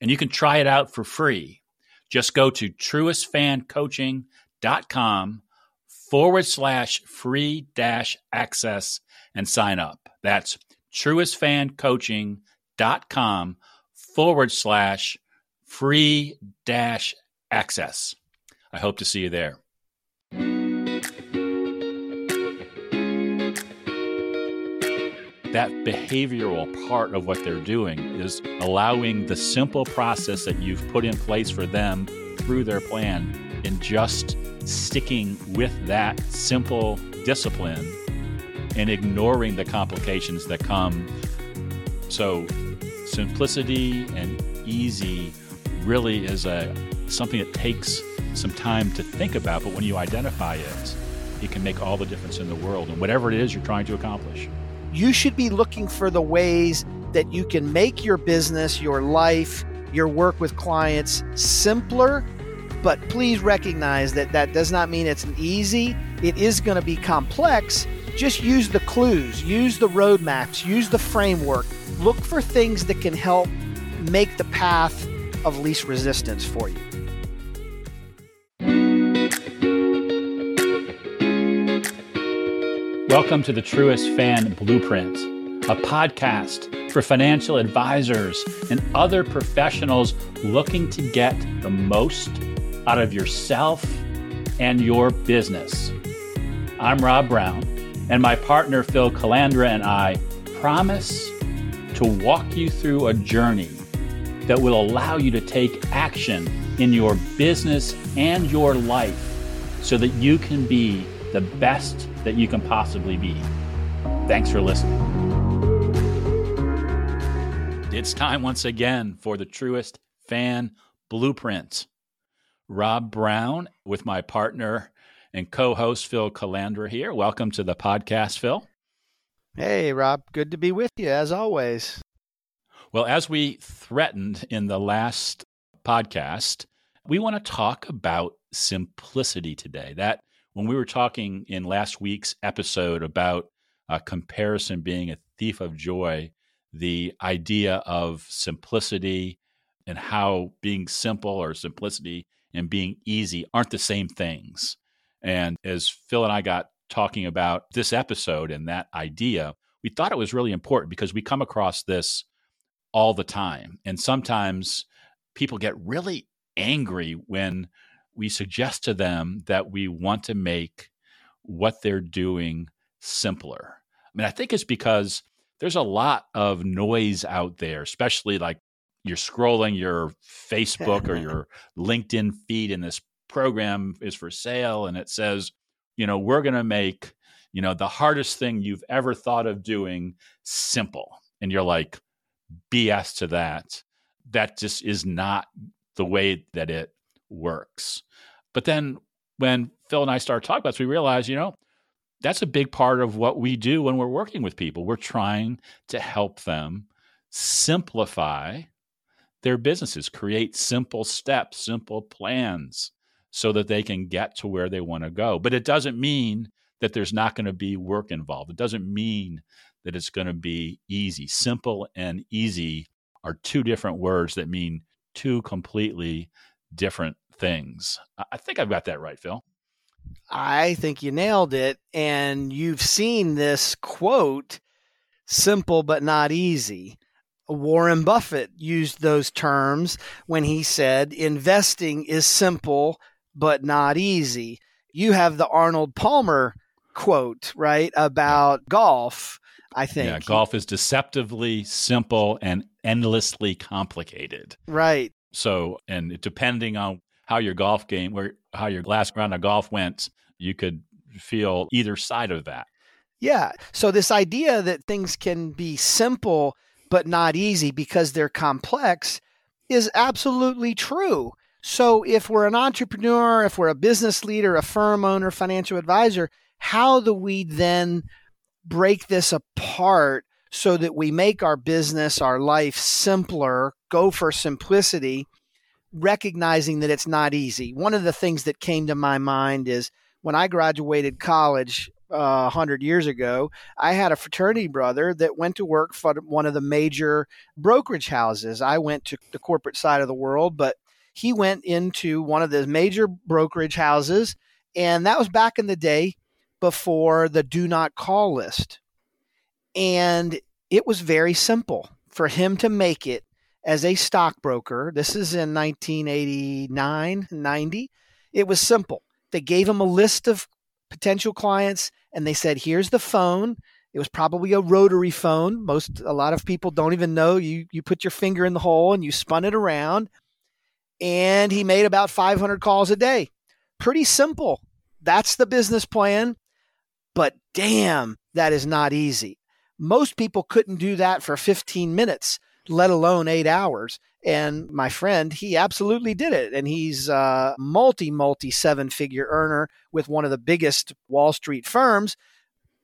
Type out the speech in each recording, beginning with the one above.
and you can try it out for free. Just go to truestfancoaching.com forward slash free dash access and sign up. That's truestfancoaching.com forward slash free dash access. I hope to see you there. That behavioral part of what they're doing is allowing the simple process that you've put in place for them through their plan and just sticking with that simple discipline and ignoring the complications that come. So, simplicity and easy really is a something that takes some time to think about, but when you identify it, it can make all the difference in the world and whatever it is you're trying to accomplish you should be looking for the ways that you can make your business, your life, your work with clients simpler. But please recognize that that does not mean it's easy. It is going to be complex. Just use the clues, use the roadmaps, use the framework. Look for things that can help make the path of least resistance for you. Welcome to the Truest Fan Blueprint, a podcast for financial advisors and other professionals looking to get the most out of yourself and your business. I'm Rob Brown, and my partner Phil Calandra and I promise to walk you through a journey that will allow you to take action in your business and your life so that you can be the best that you can possibly be. Thanks for listening. It's time once again for the truest Fan Blueprint. Rob Brown with my partner and co host Phil Calandra here. Welcome to the podcast, Phil. Hey, Rob. Good to be with you as always. Well, as we threatened in the last podcast, we want to talk about simplicity today. That when we were talking in last week's episode about uh, comparison being a thief of joy, the idea of simplicity and how being simple or simplicity and being easy aren't the same things. And as Phil and I got talking about this episode and that idea, we thought it was really important because we come across this all the time. And sometimes people get really angry when we suggest to them that we want to make what they're doing simpler. I mean, I think it's because there's a lot of noise out there, especially like you're scrolling your Facebook or your LinkedIn feed and this program is for sale and it says, you know, we're going to make, you know, the hardest thing you've ever thought of doing simple. And you're like, BS to that. That just is not the way that it works. But then when Phil and I started talking about this, we realized, you know, that's a big part of what we do when we're working with people. We're trying to help them simplify their businesses, create simple steps, simple plans so that they can get to where they want to go. But it doesn't mean that there's not going to be work involved. It doesn't mean that it's going to be easy. Simple and easy are two different words that mean two completely different things. I think I've got that right, Phil. I think you nailed it. And you've seen this quote simple but not easy. Warren Buffett used those terms when he said, investing is simple but not easy. You have the Arnold Palmer quote, right, about golf. I think. Yeah, golf is deceptively simple and endlessly complicated. Right. So, and depending on how your golf game, where how your last round of golf went, you could feel either side of that. Yeah. So this idea that things can be simple but not easy because they're complex is absolutely true. So if we're an entrepreneur, if we're a business leader, a firm owner, financial advisor, how do we then break this apart so that we make our business, our life simpler, go for simplicity, recognizing that it's not easy. One of the things that came to my mind is when I graduated college uh, 100 years ago, I had a fraternity brother that went to work for one of the major brokerage houses. I went to the corporate side of the world, but he went into one of the major brokerage houses. And that was back in the day before the do not call list. And it was very simple for him to make it as a stockbroker. This is in 1989, 90. It was simple. They gave him a list of potential clients and they said, here's the phone. It was probably a rotary phone. Most, a lot of people don't even know. You, you put your finger in the hole and you spun it around. And he made about 500 calls a day. Pretty simple. That's the business plan. But damn, that is not easy. Most people couldn't do that for 15 minutes, let alone eight hours. And my friend, he absolutely did it. And he's a multi, multi seven figure earner with one of the biggest Wall Street firms.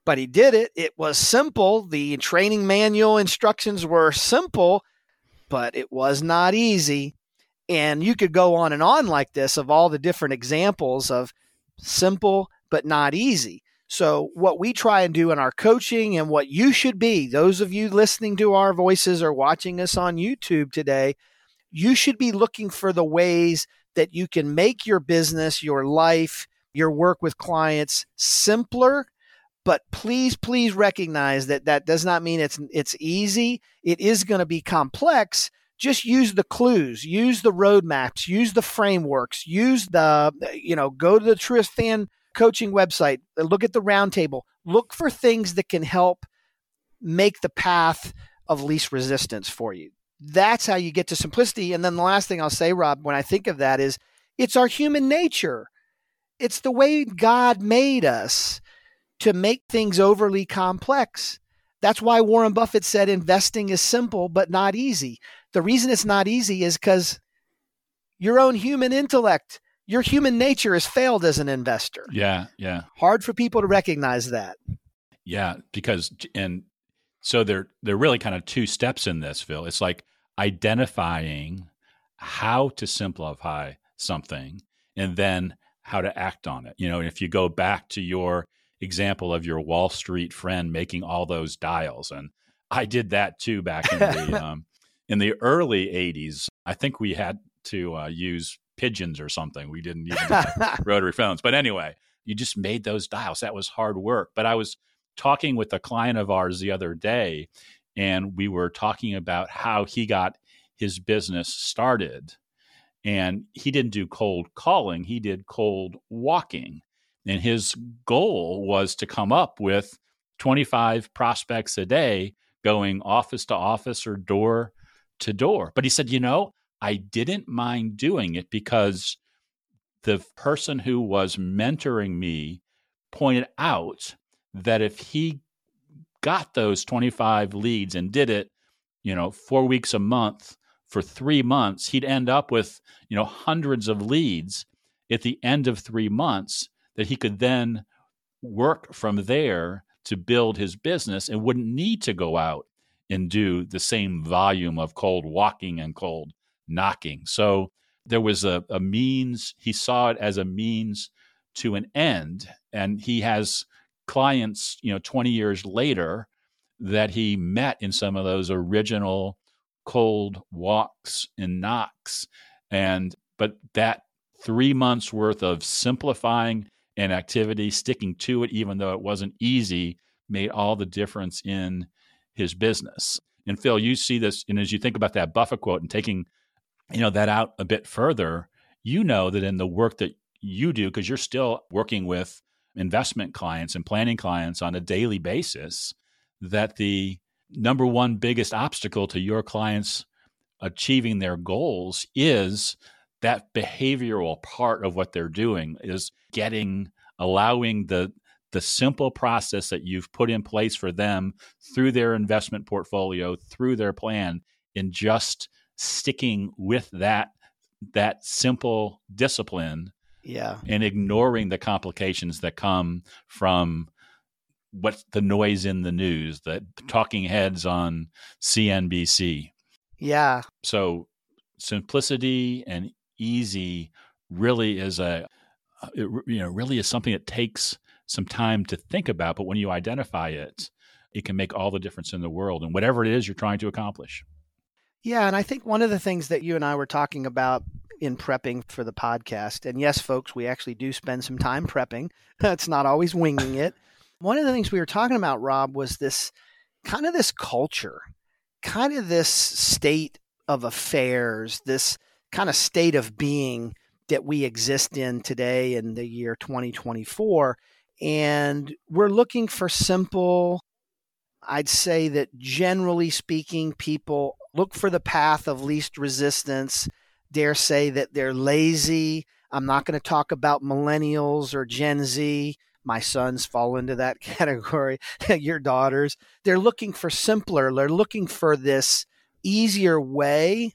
But he did it. It was simple. The training manual instructions were simple, but it was not easy. And you could go on and on like this of all the different examples of simple but not easy. So, what we try and do in our coaching and what you should be, those of you listening to our voices or watching us on YouTube today, you should be looking for the ways that you can make your business, your life, your work with clients simpler. But please, please recognize that that does not mean it's it's easy. It is going to be complex. Just use the clues, use the roadmaps, use the frameworks, use the you know, go to the Truest Fan coaching website, look at the roundtable, look for things that can help make the path of least resistance for you. That's how you get to simplicity. And then the last thing I'll say, Rob, when I think of that is it's our human nature. It's the way God made us to make things overly complex. That's why Warren Buffett said investing is simple but not easy. The reason it's not easy is because your own human intellect your human nature has failed as an investor. Yeah, yeah. Hard for people to recognize that. Yeah, because and so there there are really kind of two steps in this, Phil. It's like identifying how to simplify something and then how to act on it. You know, if you go back to your example of your Wall Street friend making all those dials and I did that too back in the um, in the early 80s. I think we had to uh, use pigeons or something. We didn't even have rotary phones. But anyway, you just made those dials. That was hard work. But I was talking with a client of ours the other day, and we were talking about how he got his business started. And he didn't do cold calling, he did cold walking. And his goal was to come up with 25 prospects a day going office to office or door to door. But he said, you know, I didn't mind doing it because the person who was mentoring me pointed out that if he got those 25 leads and did it, you know, four weeks a month for three months, he'd end up with, you know, hundreds of leads at the end of three months that he could then work from there to build his business and wouldn't need to go out and do the same volume of cold walking and cold knocking. So there was a, a means, he saw it as a means to an end. And he has clients, you know, 20 years later that he met in some of those original cold walks and knocks. And, but that three months worth of simplifying an activity, sticking to it, even though it wasn't easy, made all the difference in his business. And Phil, you see this, and as you think about that Buffett quote and taking you know that out a bit further, you know that in the work that you do, because you're still working with investment clients and planning clients on a daily basis, that the number one biggest obstacle to your clients achieving their goals is that behavioral part of what they're doing is getting allowing the the simple process that you've put in place for them through their investment portfolio through their plan in just sticking with that that simple discipline yeah. and ignoring the complications that come from what's the noise in the news the talking heads on CNBC yeah. So simplicity and easy really is a uh, it, you know really is something that takes some time to think about but when you identify it it can make all the difference in the world and whatever it is you're trying to accomplish yeah and i think one of the things that you and i were talking about in prepping for the podcast and yes folks we actually do spend some time prepping it's not always winging it one of the things we were talking about rob was this kind of this culture kind of this state of affairs this kind of state of being that we exist in today in the year 2024. And we're looking for simple, I'd say that generally speaking, people look for the path of least resistance, dare say that they're lazy. I'm not going to talk about millennials or Gen Z. My sons fall into that category, your daughters. They're looking for simpler, they're looking for this easier way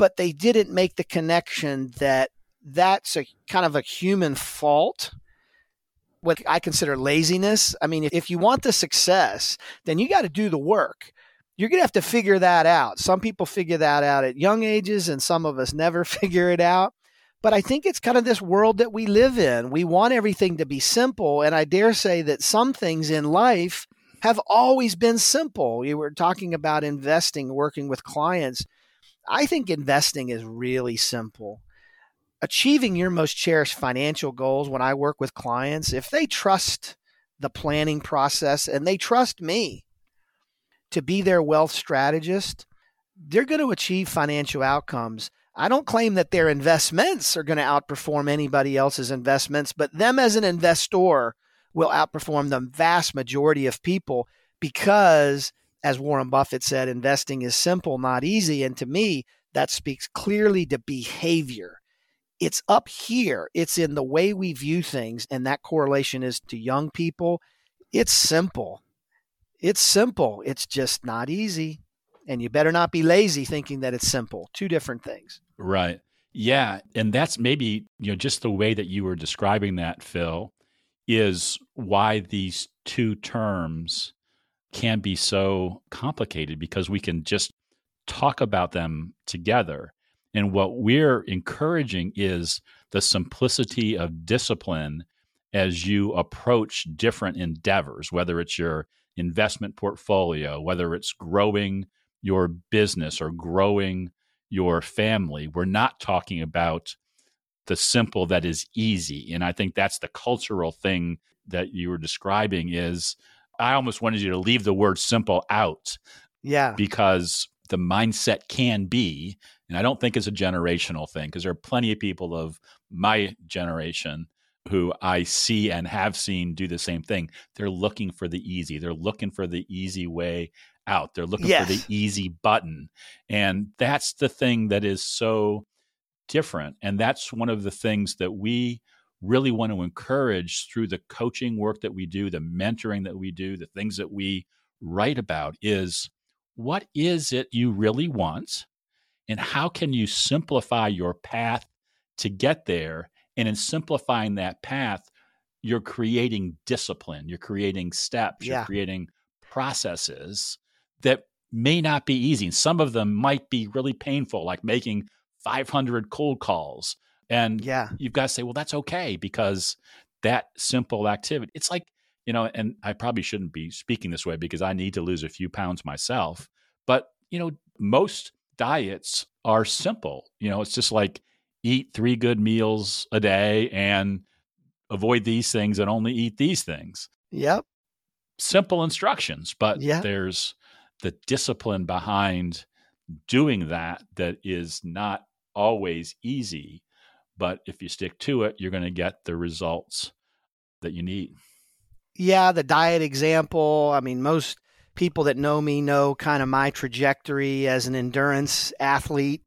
but they didn't make the connection that that's a kind of a human fault what I consider laziness. I mean, if you want the success, then you got to do the work. You're going to have to figure that out. Some people figure that out at young ages, and some of us never figure it out. But I think it's kind of this world that we live in. We want everything to be simple. And I dare say that some things in life have always been simple. You were talking about investing, working with clients. I think investing is really simple. Achieving your most cherished financial goals when I work with clients, if they trust the planning process and they trust me to be their wealth strategist, they're going to achieve financial outcomes. I don't claim that their investments are going to outperform anybody else's investments, but them as an investor will outperform the vast majority of people because as Warren Buffett said, investing is simple, not easy. And to me, that speaks clearly to behavior. It's up here, it's in the way we view things. And that correlation is to young people. It's simple. It's simple. It's just not easy. And you better not be lazy thinking that it's simple. Two different things. Right. Yeah. And that's maybe, you know, just the way that you were describing that, Phil, is why these two terms can be so complicated because we can just talk about them together. And what we're encouraging is the simplicity of discipline as you approach different endeavors, whether it's your investment portfolio, whether it's growing your business or growing your family. We're not talking about the simple that is easy. And I think that's the cultural thing that you were describing is I almost wanted you to leave the word simple out. Yeah. Because the mindset can be, and I don't think it's a generational thing, because there are plenty of people of my generation who I see and have seen do the same thing. They're looking for the easy. They're looking for the easy way out. They're looking yes. for the easy button. And that's the thing that is so different. And that's one of the things that we really want to encourage through the coaching work that we do, the mentoring that we do, the things that we write about is what is it you really want? And how can you simplify your path to get there? And in simplifying that path, you're creating discipline, you're creating steps, yeah. you're creating processes that may not be easy. And some of them might be really painful, like making 500 cold calls and yeah. you've got to say, well, that's okay because that simple activity, it's like, you know, and I probably shouldn't be speaking this way because I need to lose a few pounds myself. But, you know, most diets are simple. You know, it's just like eat three good meals a day and avoid these things and only eat these things. Yep. Simple instructions, but yep. there's the discipline behind doing that that is not always easy but if you stick to it, you're going to get the results that you need. Yeah, the diet example. I mean, most people that know me know kind of my trajectory as an endurance athlete.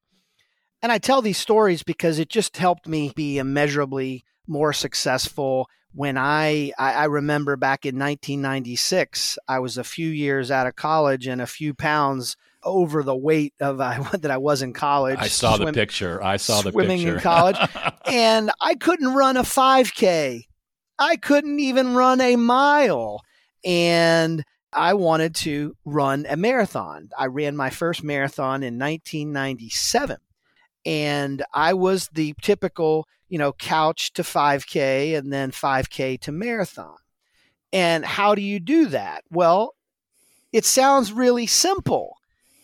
And I tell these stories because it just helped me be immeasurably more successful when I, I, remember back in 1996, I was a few years out of college and a few pounds over the weight of uh, that I was in college. I saw swim, the picture. I saw the swimming picture. in college, and I couldn't run a 5K. I couldn't even run a mile, and I wanted to run a marathon. I ran my first marathon in 1997, and I was the typical, you know, couch to 5K and then 5K to marathon. And how do you do that? Well, it sounds really simple.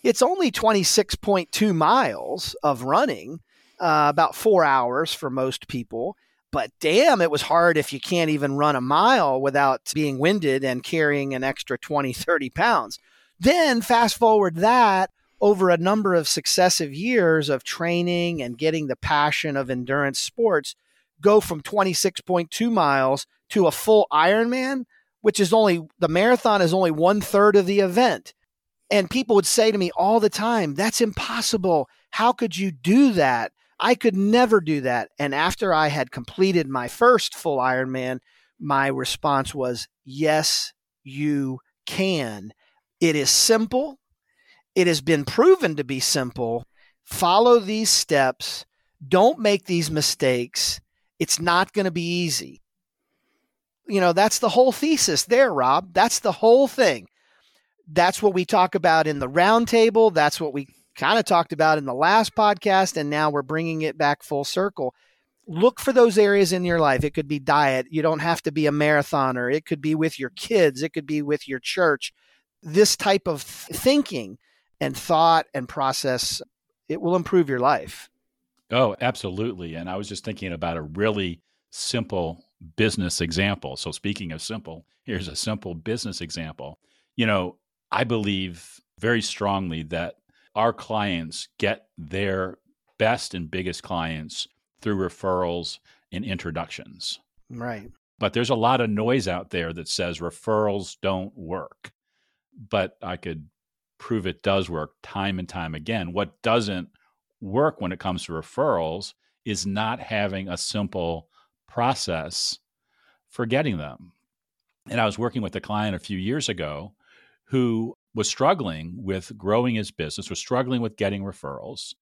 It's only 26.2 miles of running, uh, about four hours for most people. But damn, it was hard if you can't even run a mile without being winded and carrying an extra 20, 30 pounds. Then fast forward that over a number of successive years of training and getting the passion of endurance sports, go from 26.2 miles to a full Ironman which is only the marathon is only one third of the event. And people would say to me all the time, that's impossible. How could you do that? I could never do that. And after I had completed my first full Ironman, my response was, yes, you can. It is simple. It has been proven to be simple. Follow these steps. Don't make these mistakes. It's not going to be easy you know, that's the whole thesis there, Rob. That's the whole thing. That's what we talk about in the roundtable. That's what we kind of talked about in the last podcast. And now we're bringing it back full circle. Look for those areas in your life. It could be diet. You don't have to be a marathoner. It could be with your kids. It could be with your church. This type of thinking and thought and process, it will improve your life. Oh, absolutely. And I was just thinking about a really simple business example. So, speaking of simple, here's a simple business example. You know, I believe very strongly that our clients get their best and biggest clients through referrals and introductions. Right. But there's a lot of noise out there that says referrals don't work. But I could prove it does work time and time again. What doesn't work when it comes to referrals is not having a simple process for getting them. And I was working with a client a few years ago who was struggling with growing his business, was struggling with getting referrals.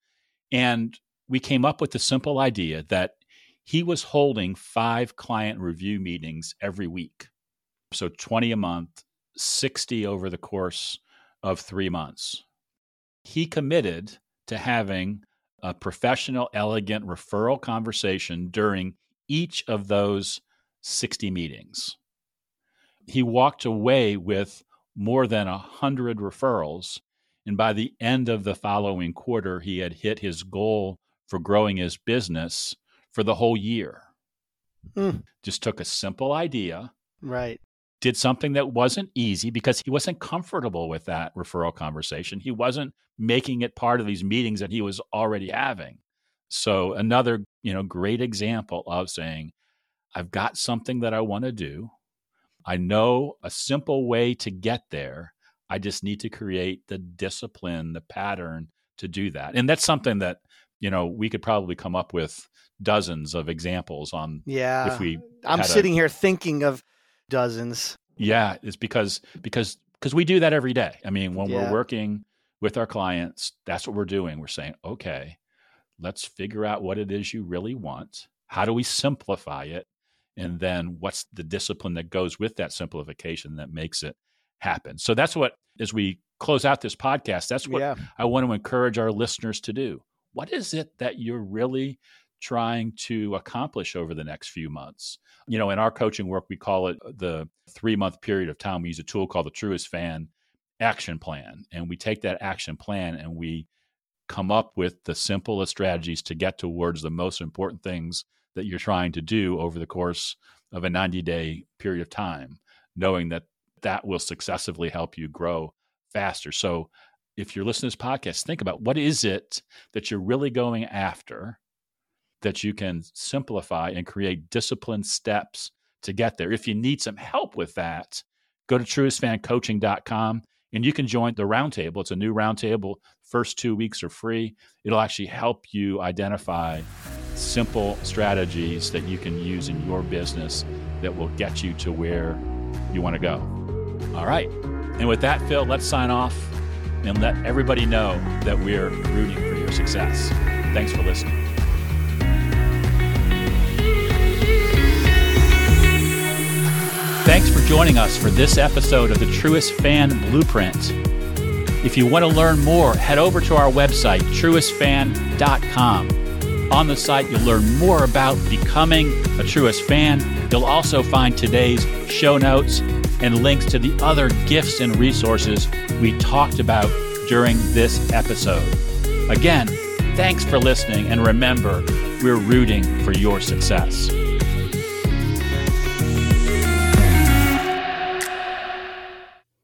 And we came up with the simple idea that he was holding five client review meetings every week. So 20 a month, 60 over the course of three months. He committed to having a professional, elegant referral conversation during each of those 60 meetings. He walked away with more than 100 referrals. And by the end of the following quarter, he had hit his goal for growing his business for the whole year. Mm. Just took a simple idea. Right. Did something that wasn't easy because he wasn't comfortable with that referral conversation. He wasn't making it part of these meetings that he was already having. So another, you know, great example of saying, I've got something that I want to do. I know a simple way to get there. I just need to create the discipline, the pattern to do that. And that's something that, you know, we could probably come up with dozens of examples on yeah if we i'm sitting a, here thinking of dozens yeah it's because because because we do that every day i mean when yeah. we're working with our clients that's what we're doing we're saying okay let's figure out what it is you really want. How do we simplify it? And then what's the discipline that goes with that simplification that makes it happen? So that's what, as we close out this podcast, that's what yeah. I want to encourage our listeners to do. What is it that you're really trying to accomplish over the next few months? You know, in our coaching work, we call it uh, the three month period of time. We use a tool called the Truest Fan Action Plan. And we take that action plan and we come up with the simplest strategies to get towards the most important things that you're trying to do over the course of a 90 day period of time, knowing that that will successively help you grow faster. So, if you're listening to this podcast, think about what is it that you're really going after that you can simplify and create disciplined steps to get there. If you need some help with that, go to truestfancoaching.com and you can join the roundtable. It's a new roundtable First two weeks are free. It'll actually help you identify simple strategies that you can use in your business that will get you to where you want to go. All right. And with that, Phil, let's sign off and let everybody know that we're rooting for your success. Thanks for listening. Joining us for this episode of the Truest Fan Blueprint. If you want to learn more, head over to our website, truestfan.com. On the site, you'll learn more about becoming a Truest fan. You'll also find today's show notes and links to the other gifts and resources we talked about during this episode. Again, thanks for listening, and remember, we're rooting for your success.